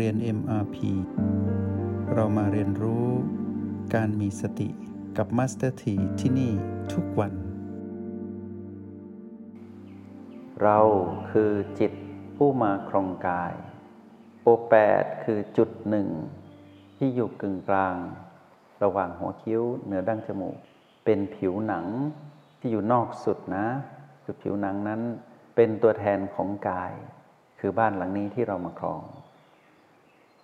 เรียน MRP เรามาเรียนรู้การมีสติกับ Master T ที่ที่นี่ทุกวัน เราคือจิตผู้มาครองกาย โอแปดคือจุดหนึ่ง ที่อยู่กึ่งกลาง ระหว่างหัวคิ้วเหนือดั้งจมูก เป็นผิวหนังที่อยู่นอกสุดนะ คือผิวหนังนั้นเป็นตัวแทนของกาย คือบ้านหลังนี้ที่เรามาครอง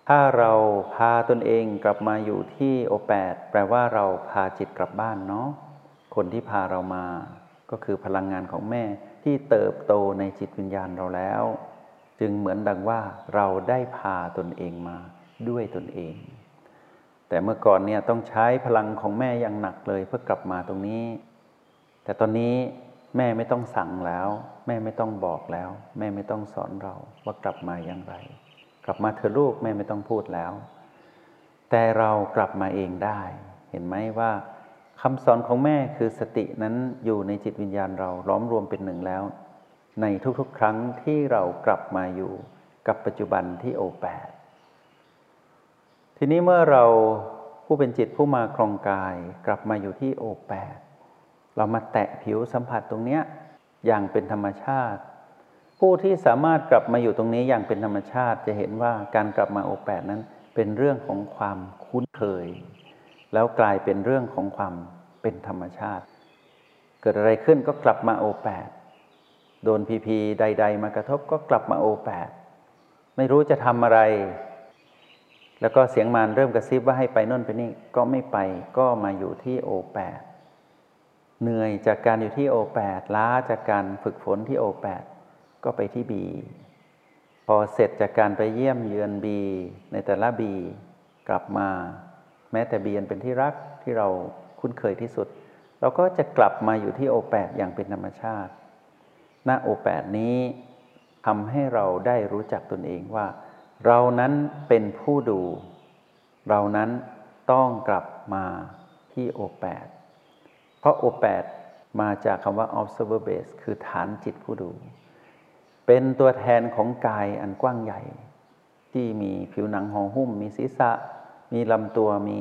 ถ้าเราพาตนเองกลับมาอยู่ที่โอแปดแปลว่าเราพาจิตกลับบ้านเนาะคนที่พาเรามา ก็คือพลังงานของแม่ที่เติบโตในจิตวิญญาณเราแล้ว จึงเหมือนดังว่าเราได้พาตนเองมาด้วยตนเอง แต่เมื่อก่อนเนี่ยต้องใช้พลังของแม่อย่างหนักเลยเพื่อกลับมาตรงนี้ แต่ตอนนี้แม่ไม่ต้องสั่งแล้ว แม่ไม่ต้องบอกแล้ว แม่ไม่ต้องสอนเราว่ากลับมาอย่างไร กลับมาเธอลูกแม่ไม่ต้องพูดแล้ว แต่เรากลับมาเองได้ เห็นไหมว่าคำสอนของแม่คือสตินั้นอยู่ในจิตวิญญาณเราล้อมรวมเป็นหนึ่งแล้ว ในทุกๆ ครั้งที่เรากลับมาอยู่กับปัจจุบันที่โอแปดทีนี้เมื่อเราผู้เป็นจิตผู้มาครองกาย กลับมาอยู่ที่โอแปดเรามาแตะผิวสัมผัสตรงเนี้ยอย่างเป็นธรรมชาติ ผู้ที่สามารถกลับมาอยู่ตรงนี้อย่างเป็นธรรมชาติจะเห็นว่าการกลับมาโอแปดนั้นเป็นเรื่องของความคุ้นเคย แล้วกลายเป็นเรื่องของความเป็นธรรมชาติ เกิดอะไรขึ้นก็กลับมาโอแปดโดนพีพีใด ๆ มากระทบก็กลับมาโอแปดไม่รู้จะทำอะไร แล้วก็เสียงมารเริ่มกระซิบว่าให้ไปน่นไปนี่ก็ไม่ไปก็มาอยู่ที่โอแปดเหนื่อยจากการอยู่ที่โอแปดล้าจากการฝึกฝนที่โอแปด ก็ไปที่บีพอเสร็จจากการไปเยี่ยมเยือนบีในแต่ละบีกลับมา แม้แต่บีนเป็นที่รักที่เราคุ้นเคยที่สุด เราก็จะกลับมาอยู่ที่โอแปดอย่างเป็นธรรมชาติณโอแปดนี้ทำให้เราได้รู้จักตนเองว่า เรานั้นเป็นผู้ดู เรานั้นต้องกลับมาที่โอแปดเพราะโอแปดมาจากคำว่า observer base คือฐานจิตผู้ดู เป็นตัวแทนของกายอันกว้างใหญ่ ที่มีผิวหนังห่อหุ้ม มีศีรษะ มีลำตัวมี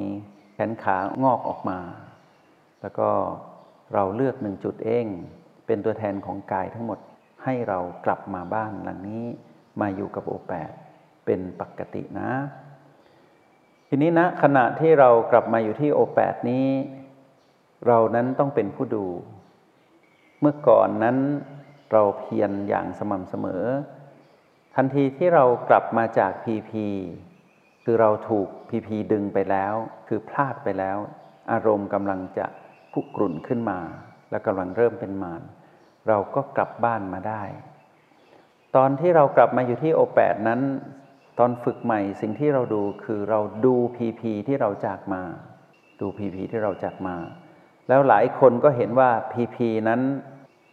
แขนขางอกออกมา แล้วก็เราเลือกหนึ่งจุดเอง เป็นตัวแทนของกายทั้งหมดให้เรากลับมาบ้านหลังนี้มาอยู่กับโอแปดเป็นปกตินะ ทีนี้นะขณะที่เรากลับมาอยู่ที่โอแปดนี้ เรานั้นต้องเป็นผู้ดู เมื่อก่อนนั้น เราเพียรอย่างสม่ำเสมอ ทันทีที่เรากลับมาจากพีพีคือเราถูกพีพีดึงไปแล้ว คือพลาดไปแล้ว อารมณ์กำลังจะพุกรุ่นขึ้นมา และกำลังเริ่มเป็นมานเราก็กลับบ้านมาได้ ตอนที่เรากลับมาอยู่ที่โอแปดนั้น ตอนฝึกใหม่สิ่งที่เราดูคือเราดูพีพีที่เราจากมา ดูพีพีที่เราจากมา แล้วหลายคนก็เห็นว่าพีพีนั้น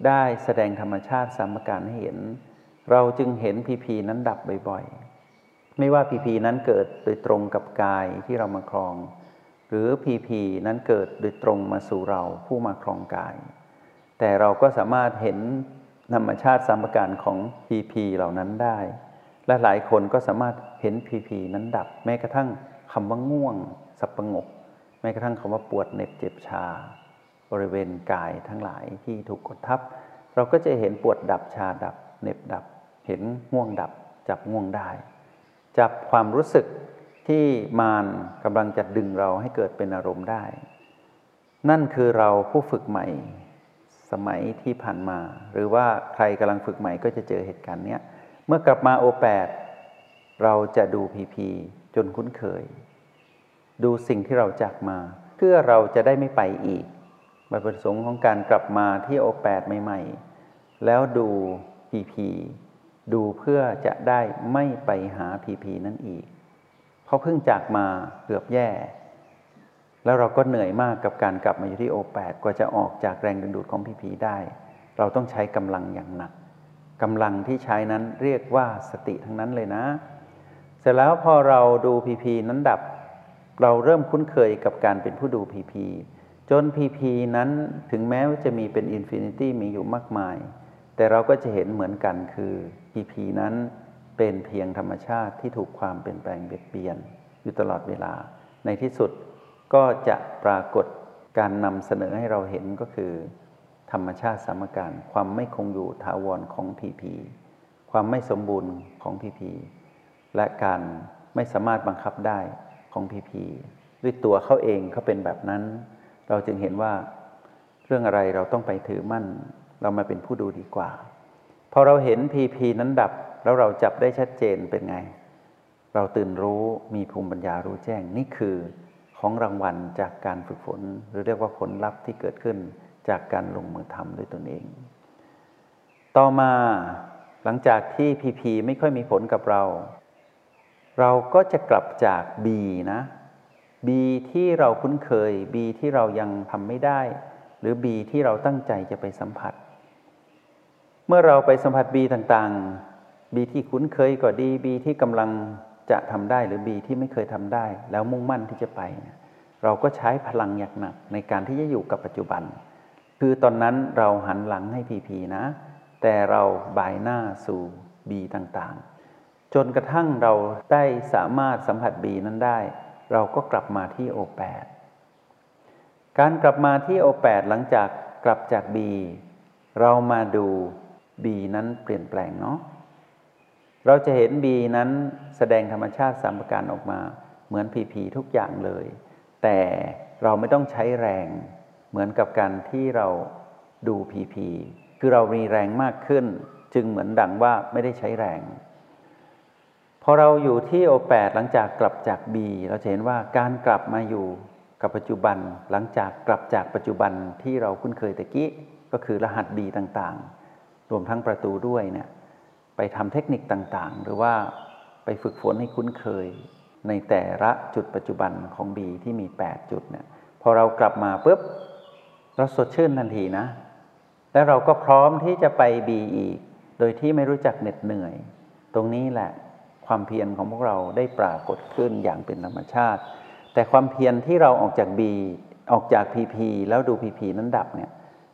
ได้แสดงธรรมชาติสามการให้เห็น เราจึงเห็นพีพีนั้นดับบ่อยๆ ไม่ว่าพีพีนั้นเกิดโดยตรงกับกายที่เรามาครอง หรือพีพีนั้นเกิดโดยตรงมาสู่เราผู้มาครองกาย แต่เราก็สามารถเห็นธรรมชาติสามการของพีพีเหล่านั้นได้ และหลายคนก็สามารถเห็นพีพีนั้นดับ แม้กระทั่งคำว่าง่วง สับประงก แม้กระทั่งคำว่าปวดเหน็บเจ็บชา บริเวณกายทั้งหลายที่ถูกกดทับ เราก็จะเห็นปวดดับชาดับเน็บดับ เห็นง่วงดับ จับง่วงได้ จับความรู้สึกที่มานกำลังจะดึงเราให้เกิดเป็นอารมณ์ได้ นั่นคือเราผู้ฝึกใหม่สมัยที่ผ่านมา หรือว่าใครกำลังฝึกใหม่ก็จะเจอเหตุการณ์เนี้ยเมื่อกลับมาโอแปดเราจะดูพีพีจนคุ้นเคย ดูสิ่งที่เราจากมา เพื่อเราจะได้ไม่ไปอีก บัตรประสงค์ของการกลับมาที่โอแปดใหม่ ๆ แล้วดูพีพีดูเพื่อจะได้ไม่ไปหาพีพีนั่นอีก เพราะเพิ่งจากมาเกือบแย่ แล้วเราก็เหนื่อยมากกับการกลับมาอยู่ที่โอแปดกว่าจะออกจากแรงดึงดูดของพีพีได้ เราต้องใช้กำลังอย่างหนักกำลังที่ใช้นั้นเรียกว่าสติทั้งนั้นเลยนะ เสร็จแล้วพอเราดู PP นั้นดับ เราเริ่มคุ้นเคยกับการเป็นผู้ดู PP จน PP นั้นถึงแม้ว่าจะมีเป็น infinity มีอยู่มากมาย แต่เราก็จะเห็นเหมือนกันคือ PP นั้นเป็นเพียงธรรมชาติที่ถูกความเปลี่ยนแปลงเบียดเบียนอยู่ตลอดเวลา ในที่สุดก็จะปรากฏการนำเสนอให้เราเห็นก็คือ ธรรมชาติสมการความไม่คงอยู่ถาวรของ PPความไม่สมบูรณ์ของพีพีและการไม่สามารถบังคับได้ของพีพีด้วยตัวเขาเองเขาเป็นแบบนั้น เราจึงเห็นว่าเรื่องอะไรเราต้องไปถือมั่น เรามาเป็นผู้ดูดีกว่า พอเราเห็นพีพีนั้นดับ แล้วเราจับได้ชัดเจนเป็นไง เราตื่นรู้มีภูมิปัญญารู้แจ้งนี่คือของรางวัลจากการฝึกฝน หรือเรียกว่าผลลัพธ์ที่เกิดขึ้นจากการลงมือทำด้วยตนเอง ต่อมาหลังจากที่พีพีไม่ค่อยมีผลกับเรา เราก็จะกลับจาก B นะ B ที่เราคุ้นเคย B ที่เรายังทำไม่ได้ หรือ B ที่เราตั้งใจจะไปสัมผัส เมื่อเราไปสัมผัส B ต่างๆ B ที่คุ้นเคยก็ดี B ที่กำลังจะทำได้หรือ B ที่ไม่เคยทำได้ แล้วมุ่งมั่นที่จะไป เราก็ใช้พลังอย่างหนักในการที่จะอยู่กับปัจจุบัน คือตอนนั้นเราหันหลังให้พีพีนะ แต่เราบายหน้าสู่บีต่างๆ จนกระทั่งเราได้สามารถสัมผัสบีนั้นได้ เราก็กลับมาที่โอแปดการกลับมาที่โอแปดหลังจากกลับจากบีเรามาดูบีนั้นเปลี่ยนแปลงเนาะ เราจะเห็นบีนั้นแสดงธรรมชาติสามประการออกมา เหมือนพีพีทุกอย่างเลย แต่เราไม่ต้องใช้แรงเหมือนกับการที่เราดูพีพีคือเรามีแรงมากขึ้น จึงเหมือนดังว่าไม่ได้ใช้แรง พอเราอยู่ที่โอแปดหลังจากกลับจากบีเราจะเห็นว่าการกลับมาอยู่กับปัจจุบันหลังจากกลับจากปัจจุบันที่เราคุ้นเคยตะกี้ก็คือรหัสบีต่างๆ รวมทั้งประตูด้วยเนี่ยไปทำเทคนิคต่างๆ หรือว่าไปฝึกฝนให้คุ้นเคย ในแต่ละจุดปัจจุบันของบีที่มี 8 จุดเนี่ยพอเรากลับมาปุ๊บเราสดชื่นทันทีนะ และเราก็พร้อมที่จะไปบีอีก โดยที่ไม่รู้จักเหน็ดเหนื่อย ตรงนี้แหละ ความเพียรของพวกเราได้ปรากฏขึ้นอย่างเป็นธรรมชาติ แต่ความเพียรที่เราออกจากบีออกจากพีพีแล้วดูพีพีนั้นดับเนี่ย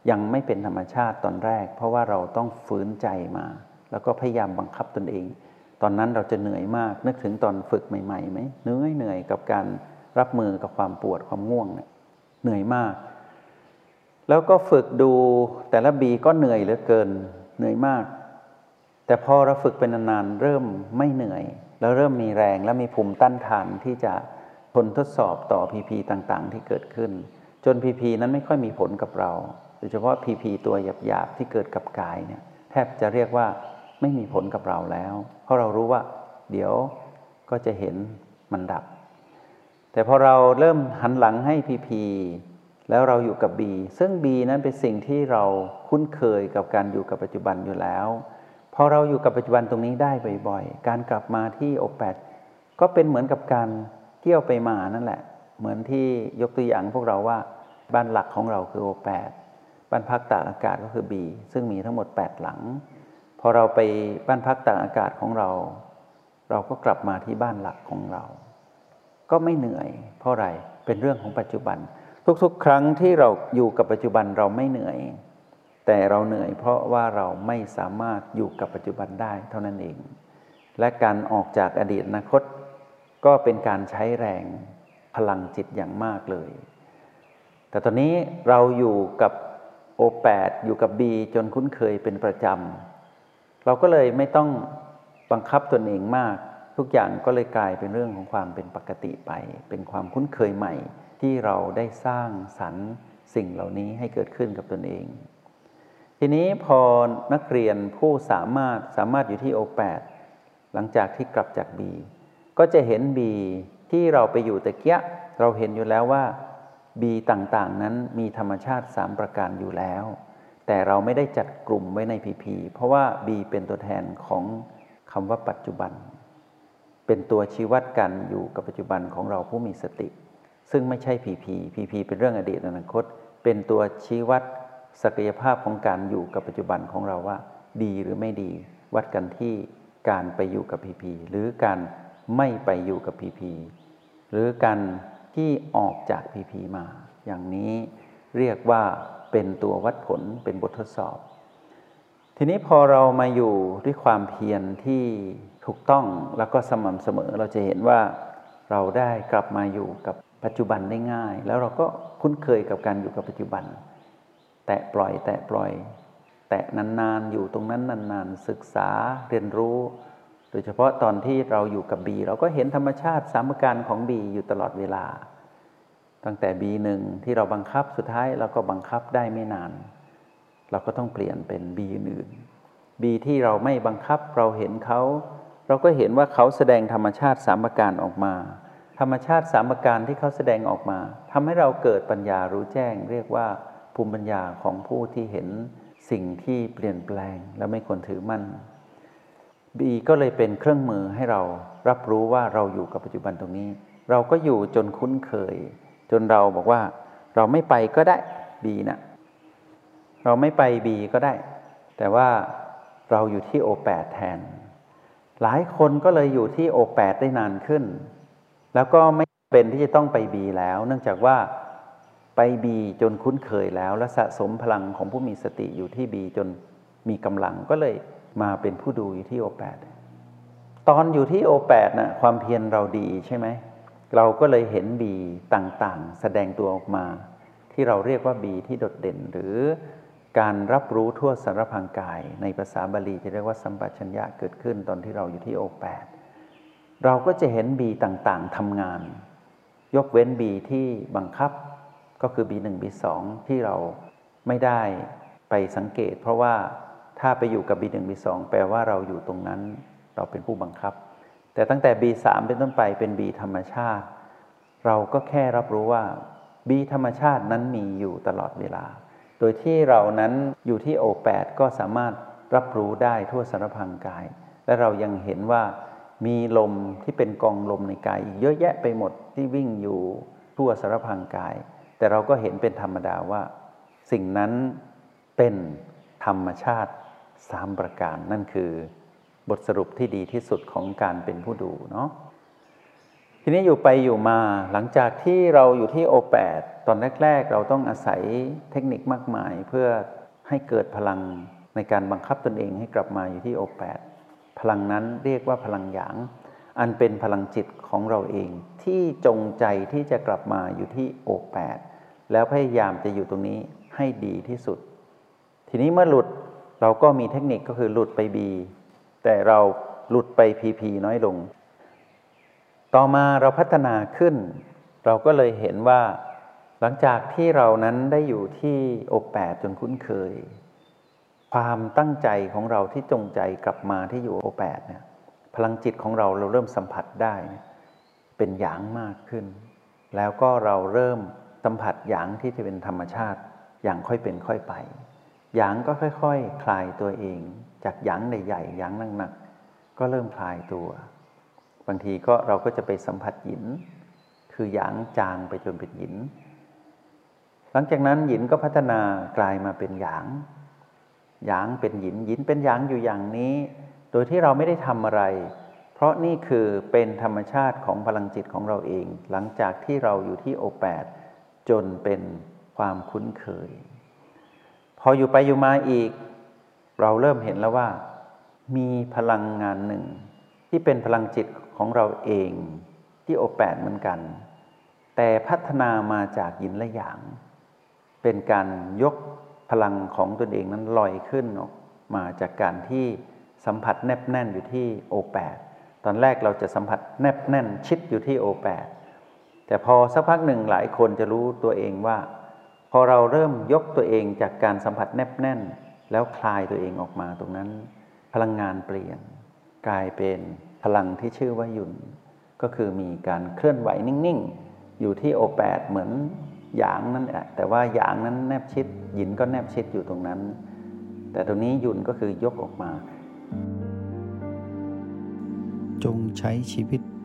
ยังไม่เป็นธรรมชาติตอนแรก เพราะว่าเราต้องฝืนใจมา แล้วก็พยายามบังคับตนเอง ตอนนั้นเราจะเหนื่อยมาก นึกถึงตอนฝึกใหม่ๆไหมเหนื่อยเหนื่อยกับการรับมือกับความปวดความง่วงเนี่ยเหนื่อยมาก แล้วก็ฝึกดูแต่ละบีก็เหนื่อยเหลือเกินเหนื่อยมาก แต่พอเราฝึกเป็นนานๆเริ่มไม่เหนื่อย แล้วเริ่มมีแรงและมีภูมิต้านทานที่จะทนทดสอบต่อพีพีต่างๆ ที่เกิดขึ้น จนพีพีนั้นไม่ค่อยมีผลกับเราโดยเฉพาะพีพีตัวหยาบๆที่เกิดกับกายเนี่ยแทบจะเรียกว่าไม่มีผลกับเราแล้ว เพราะเรารู้ว่า เดี๋ยวก็จะเห็นมันดับ แต่พอเราเริ่มหันหลังให้พีพีแล้วเราอยู่กับ B ซึ่ง B นั้นเป็นสิ่งที่เราคุ้นเคยกับการอยู่กับปัจจุบันอยู่แล้ว พอเราอยู่กับปัจจุบันตรงนี้ได้บ่อยๆ การกลับมาที่โอแปดก็เป็นเหมือนกับการเที่ยวไปมานั่นแหละ เหมือนที่ยกตัวอย่างพวกเราว่าบ้านหลักของเราคือโอแปดบ้านพักตากอากาศก็คือ B ซึ่งมีทั้งหมด 8 หลัง พอเราไปบ้านพักตากอากาศของเรา เราก็กลับมาที่บ้านหลักของเรา ก็ไม่เหนื่อย เพราะอะไรเป็นเรื่องของปัจจุบัน ทุกๆ ครั้งที่เราอยู่กับปัจจุบันเราไม่เหนื่อย แต่เราเหนื่อยเพราะว่าเราไม่สามารถอยู่กับปัจจุบันได้เท่านั้นเอง และการออกจากอดีตอนาคต ก็เป็นการใช้แรงพลังจิตอย่างมากเลย แต่ตอนนี้เราอยู่กับโอแปดอยู่กับบีจนคุ้นเคยเป็นประจำ เราก็เลยไม่ต้องบังคับตนเองมาก ทุกอย่างก็เลยกลายเป็นเรื่องของความเป็นปกติไป เป็นความคุ้นเคยใหม่ที่เราได้สร้างสรรค์สิ่งเหล่านี้ให้เกิดขึ้นกับตนเอง ทีนี้พอนักเรียนผู้สามารถสามารถอยู่ที่โอแปดหลังจากที่กลับจากบีก็จะเห็นบีที่เราไปอยู่ตะเกียเราเห็นอยู่แล้วว่าบีต่างๆ นั้นมีธรรมชาติสามประการอยู่แล้ว แต่เราไม่ได้จัดกลุ่มไว้ในพีพีเพราะว่าบีเป็นตัวแทนของคำว่าปัจจุบัน เป็นตัวชี้วัดกันอยู่กับปัจจุบันของเราผู้มีสติ ซึ่งไม่ใช่ PP PP เป็นเรื่องอดีตอนาคต เป็นตัวชี้วัด ศักยภาพของการอยู่กับปัจจุบันของเราว่า ดีหรือไม่ดี วัดกันที่การไปอยู่กับ PP หรือการไม่ไปอยู่กับ PP หรือการที่ออกจาก PP มา อย่างนี้เรียกว่าเป็นตัววัดผลเป็นบททดสอบ ทีนี้พอเรามาอยู่ด้วยความเพียรที่ถูกต้องแล้วก็สม่ำเสมอเราจะเห็นว่าเราได้กลับมาอยู่กับปัจจุบันได้ง่าย แล้วเราก็คุ้นเคยกับการอยู่กับปัจจุบัน แตะปล่อย แตะปล่อย แตะนานๆ อยู่ตรงนั้นนานๆ ศึกษาเรียนรู้ โดยเฉพาะตอนที่เราอยู่กับบีเราก็เห็นธรรมชาติสามการของบีอยู่ตลอดเวลา ตั้งแต่บีหนึ่งที่เราบังคับสุดท้ายเราก็บังคับได้ไม่นาน เราก็ต้องเปลี่ยนเป็นบีอื่นบีที่เราไม่บังคับเราเห็นเขาเราก็เห็นว่าเขาแสดงธรรมชาติสามประการออกมา ธรรมชาติสามประการที่เขาแสดงออกมาทำให้เราเกิดปัญญารู้แจ้ง เรียกว่า ภูมิปัญญาของผู้ที่เห็นสิ่งที่เปลี่ยนแปลงและไม่ควรถือมั่นบีก็เลยเป็นเครื่องมือให้เรารับรู้ว่าเราอยู่กับปัจจุบันตรงนี้ เราก็อยู่จนคุ้นเคย จนเราบอกว่า เราไม่ไปก็ได้บีนะเราไม่ไปบีก็ได้ แต่ว่าเราอยู่ที่โอแปดแทน หลายคนก็เลยอยู่ที่โอแปดได้นานขึ้น แล้วก็ไม่เป็นที่จะต้องไปบีแล้ว เนื่องจากว่า ไปบีจนคุ้นเคยแล้ว และสะสมพลังของผู้มีสติอยู่ที่บีจนมีกำลังก็เลยมาเป็นผู้ดูอยู่ที่โอแปดตอนอยู่ที่โอแปดนะความเพียรเราดีใช่ไหมเราก็เลยเห็นบีต่างๆ แสดงตัวออกมา ที่เราเรียกว่าบีที่โดดเด่น หรือการรับรู้ทั่วสารพังกาย ในภาษาบาลีจะเรียกว่าสัมปชัญญะเกิดขึ้นตอนที่เราอยู่ที่โอแปดเราก็จะเห็นบีต่างๆทำงาน ยกเว้นบีที่บังคับ ก็คือบีหนึ่งบีสองที่เราไม่ได้ไปสังเกต เพราะว่าถ้าไปอยู่กับบีหนึ่งบีสองแปลว่าเราอยู่ตรงนั้น เราเป็นผู้บังคับ แต่ตั้งแต่บีสามเป็นต้นไปเป็นบีธรรมชาติ เราก็แค่รับรู้ว่าบีธรรมชาตินั้นมีอยู่ตลอดเวลา โดยที่เรานั้นอยู่ที่โอแปดก็สามารถรับรู้ได้ทั่วสารพังกาย และเรายังเห็นว่ามีลมที่เป็นกองลมในกายอีกเยอะแยะไปหมดที่วิ่งอยู่ทั่วสารพังกาย แต่เราก็เห็นเป็นธรรมดาว่า สิ่งนั้นเป็นธรรมชาติสามประการนั่นคือบทสรุปที่ดีที่สุดของการเป็นผู้ดูเนาะทีนี้อยู่ไปอยู่มาหลังจากที่เราอยู่ที่โอแปดตอนแรก ๆ เราต้องอาศัยเทคนิคมากมาย เพื่อให้เกิดพลังในการบังคับตนเองให้กลับมาอยู่ที่โอแปดพลังนั้นเรียกว่าพลังหยาง อันเป็นพลังจิตของเราเองที่จงใจที่จะกลับมาอยู่ที่โอแปด แล้วพยายามจะอยู่ตรงนี้ให้ดีที่สุด ทีนี้เมื่อหลุดเราก็มีเทคนิคก็คือหลุดไปบีแต่เราหลุดไปพีพีน้อยลง ต่อมาเราพัฒนาขึ้น เราก็เลยเห็นว่า หลังจากที่เรานั้นได้อยู่ที่โอแปดจนคุ้นเคย ความตั้งใจของเราที่จงใจกลับมาที่อยู่โอแปดเนี่ยพลังจิตของเราเราเริ่มสัมผัสได้ เป็นหยางมากขึ้น แล้วก็เราเริ่ม สัมผัสหยางที่จะเป็นธรรมชาติอย่างค่อยเป็นค่อยไปหยางก็ค่อยๆคคลายตัวเอง จากหยางใหญ่ๆหยางหนักๆก็เริ่มคลายตัว บางทีก็เราก็จะไปสัมผัสหิน คือหยางจางไปจนเป็นหิน หลังจากนั้นหินก็พัฒนากลายมาเป็นหยางหยางเป็นหินหินเป็นหยางอยู่อย่างนี้ โดยที่เราไม่ได้ทำอะไร เพราะนี่คือเป็นธรรมชาติของพลังจิตของเราเอง หลังจากที่เราอยู่ที่โอแปด จนเป็นความคุ้นเคย พออยู่ไปอยู่มาอีก เราเริ่มเห็นแล้วว่า มีพลังงานหนึ่ง ที่เป็นพลังจิตของเราเองที่โอแปดเหมือนกัน แต่พัฒนามาจากยินและหยาง เป็นการยกพลังของตนเองนั้นลอยขึ้นออกมาจากการที่สัมผัสแนบแน่นอยู่ที่โอแปดตอนแรกเราจะสัมผัสแนบแน่นชิดอยู่ที่โอแปด แต่พอสักพักหนึ่งหลายคนจะรู้ตัวเองว่า พอเราเริ่มยกตัวเองจากการสัมผัสแนบแน่น แล้วคลายตัวเองออกมาตรงนั้น พลังงานเปลี่ยน กลายเป็นพลังที่ชื่อว่าหยุนก็คือมีการเคลื่อนไหวนิ่งๆ อยู่ที่โอแปดเหมือนหยางนั่นแหละแต่ว่าหยางนั้นแนบชิดหยินก็แนบชิดอยู่ตรงนั้น แต่ตรงนี้หยินก็คือยกออกมา จงใช้ชีวิต